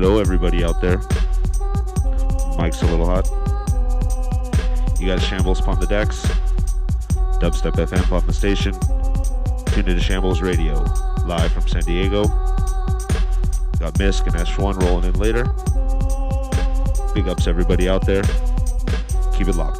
Hello, everybody out there. Mike's a little hot. You got Shambles upon the decks. Dubstep FM on the station. Tune into Shambles Radio, live from San Diego. Got Misk and EshOne rolling in later. Big ups everybody out there. Keep it locked.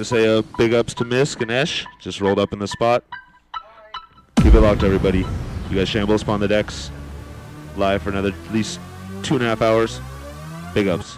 Gotta say a big ups to Miss Ganesh. Just rolled up in the spot. Keep it locked, everybody. You guys shambles upon the decks. Live for another at least two and a half hours. Big ups.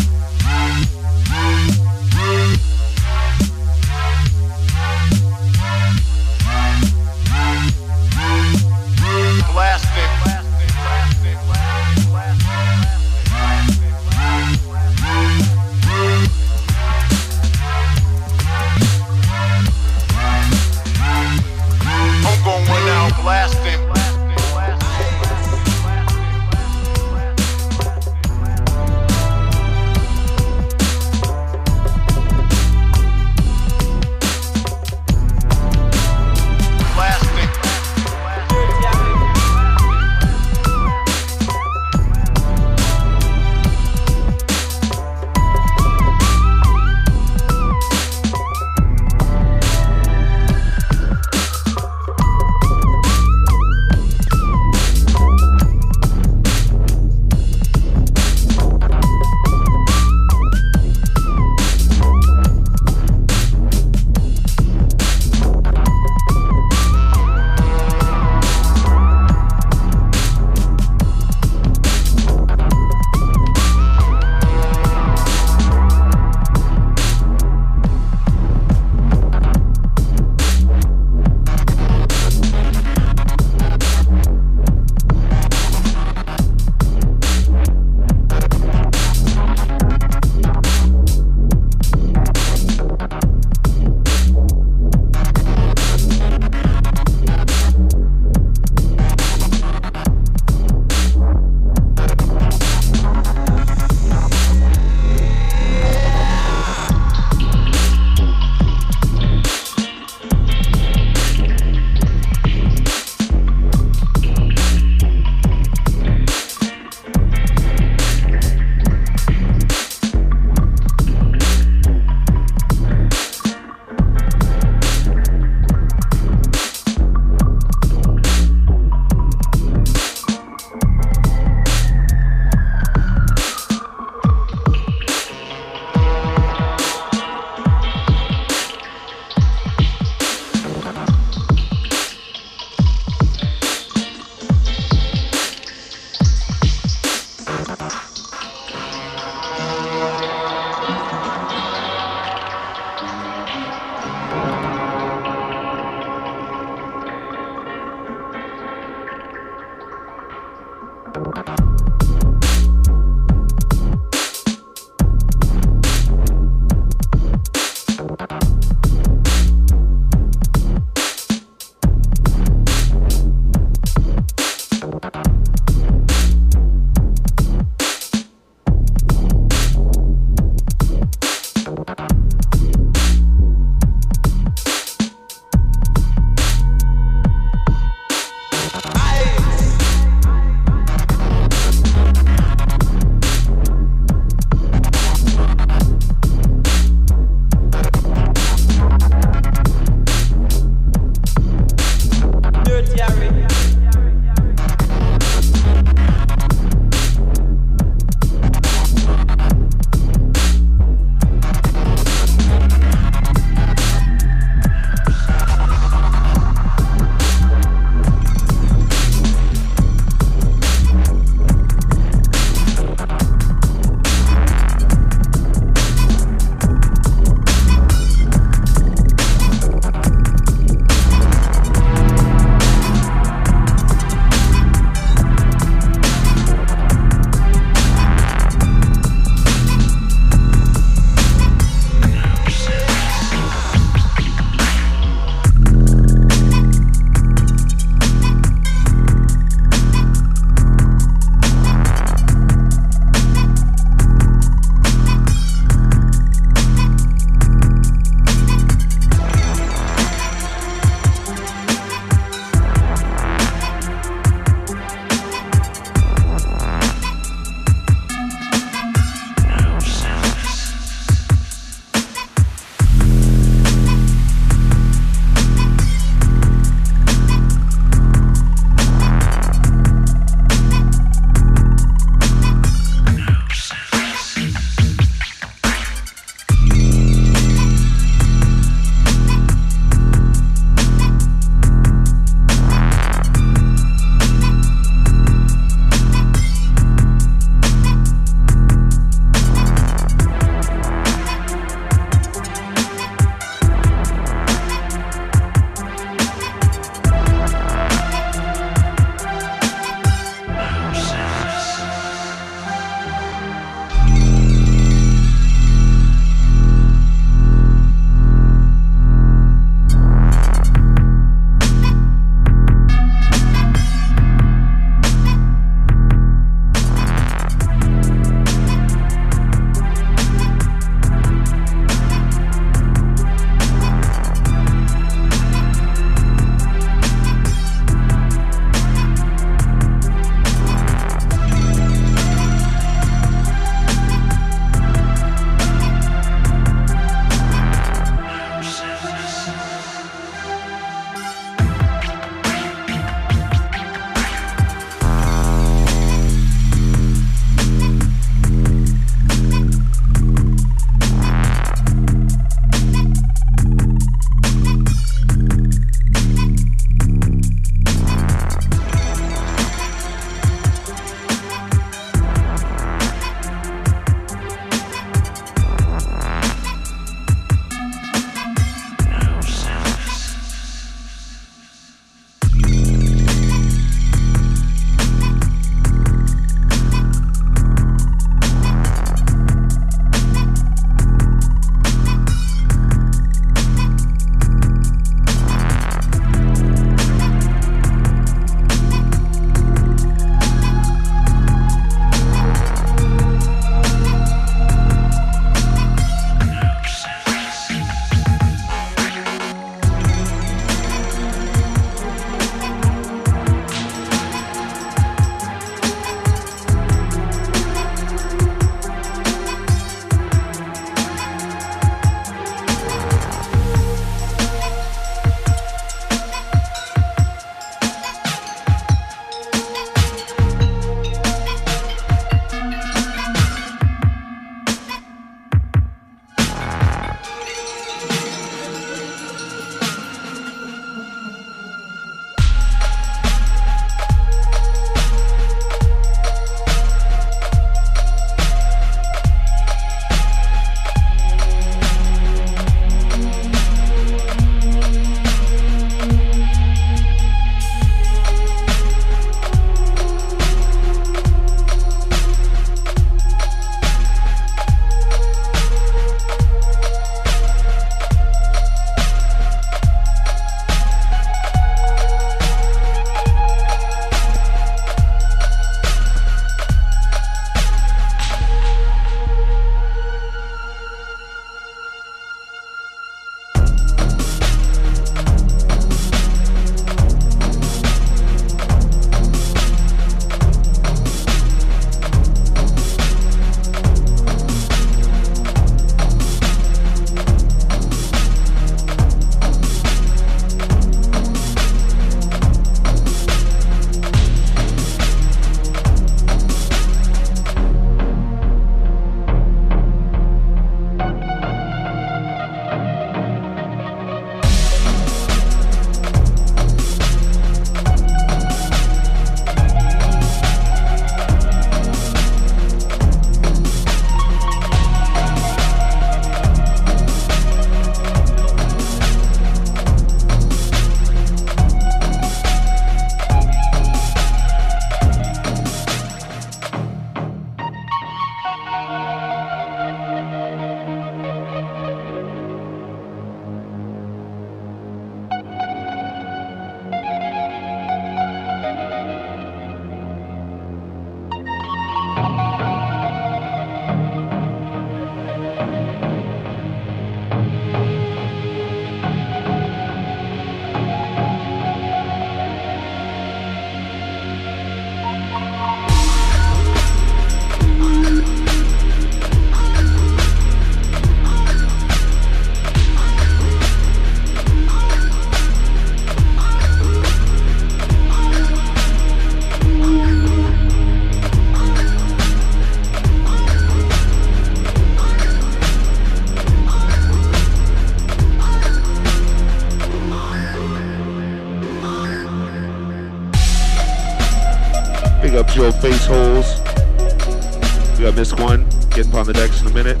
Minute.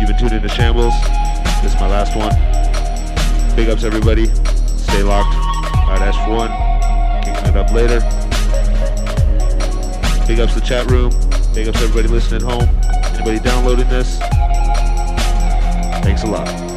You've been tuned into Shambles. This is my last one. Big ups everybody. Stay locked. Alright, Ash for one. Kicking it up later. Big ups the chat room. Big ups everybody listening at home. Anybody downloading this. Thanks a lot.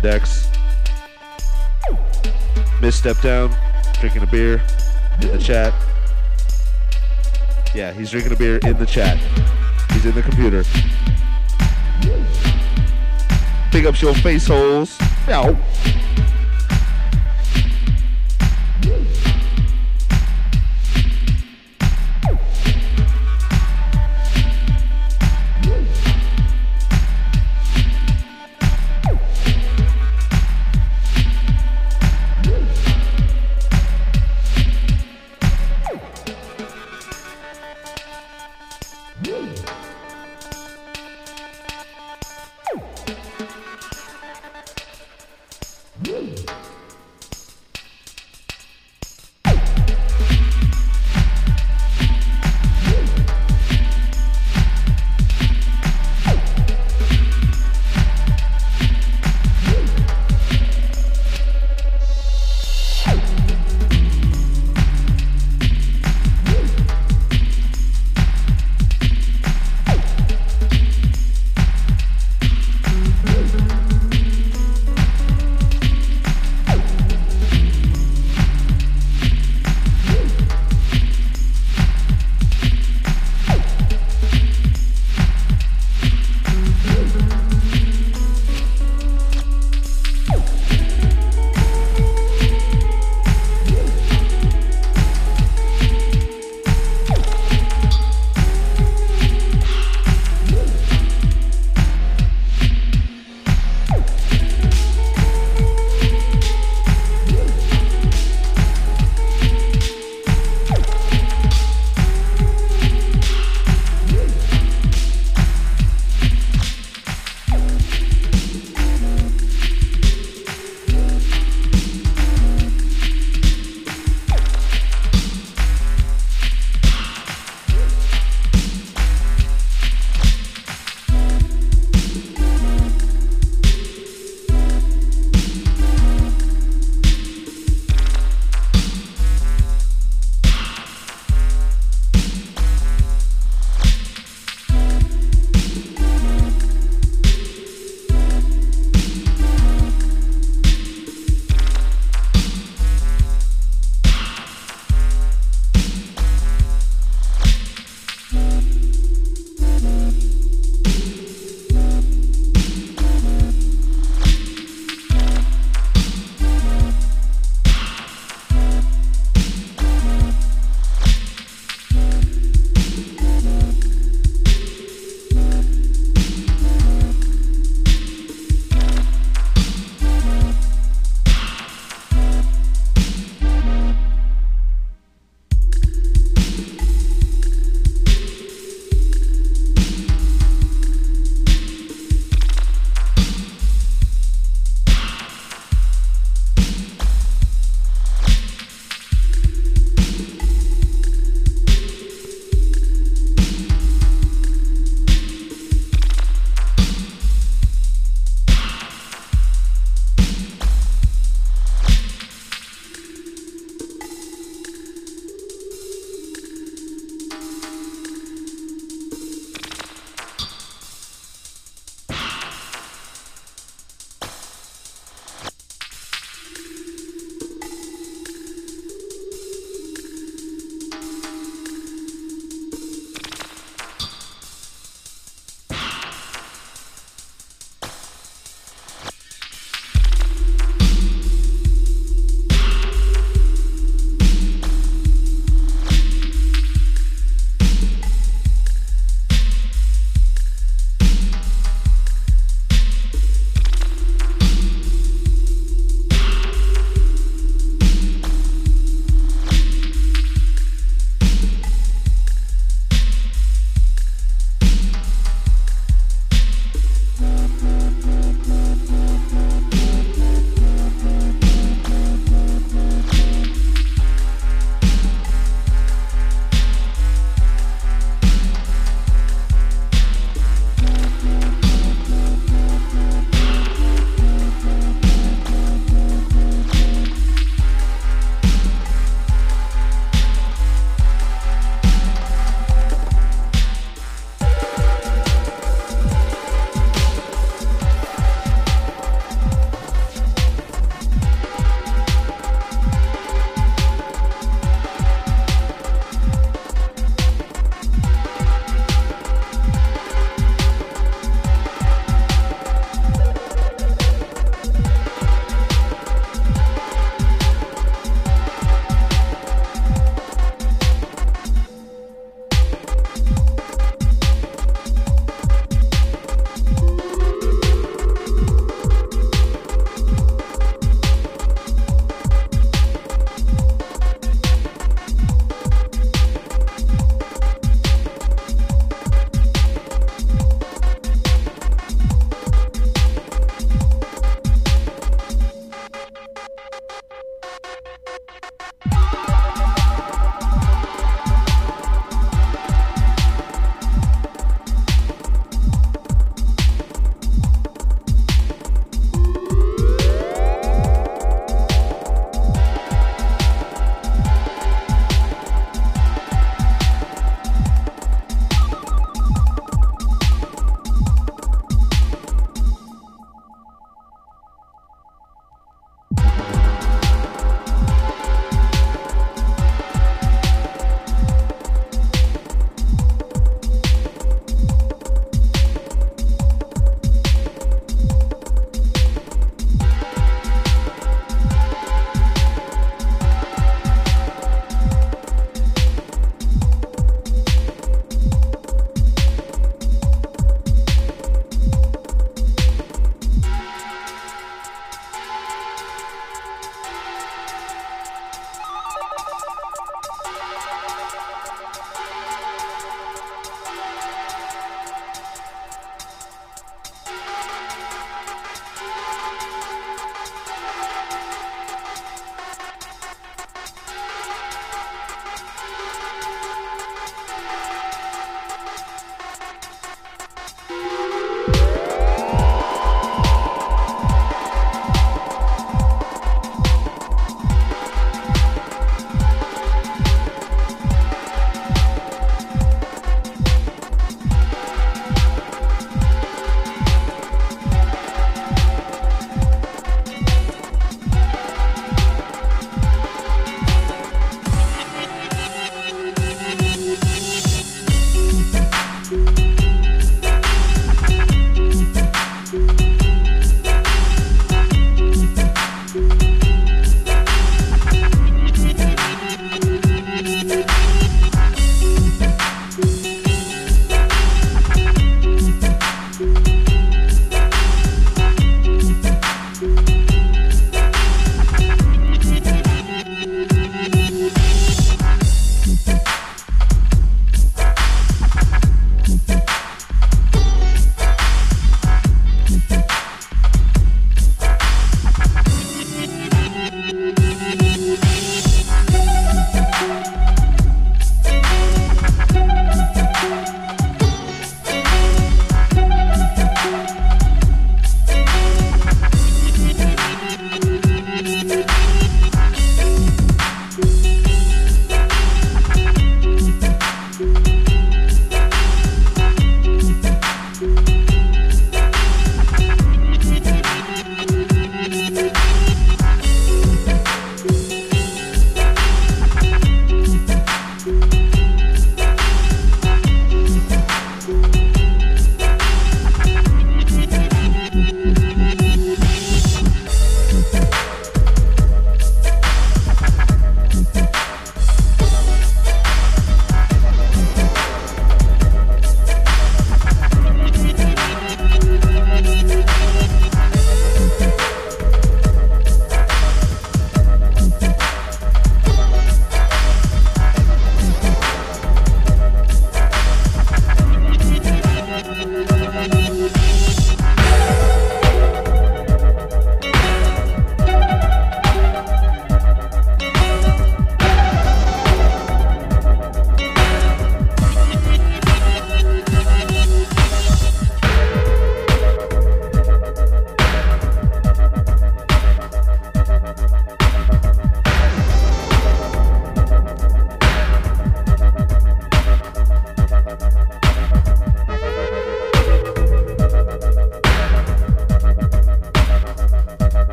The Decks. Misstep down, drinking a beer in the chat. Yeah, he's drinking a beer in the chat. He's in the computer. Big up your face holes. Meow.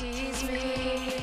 Tease me.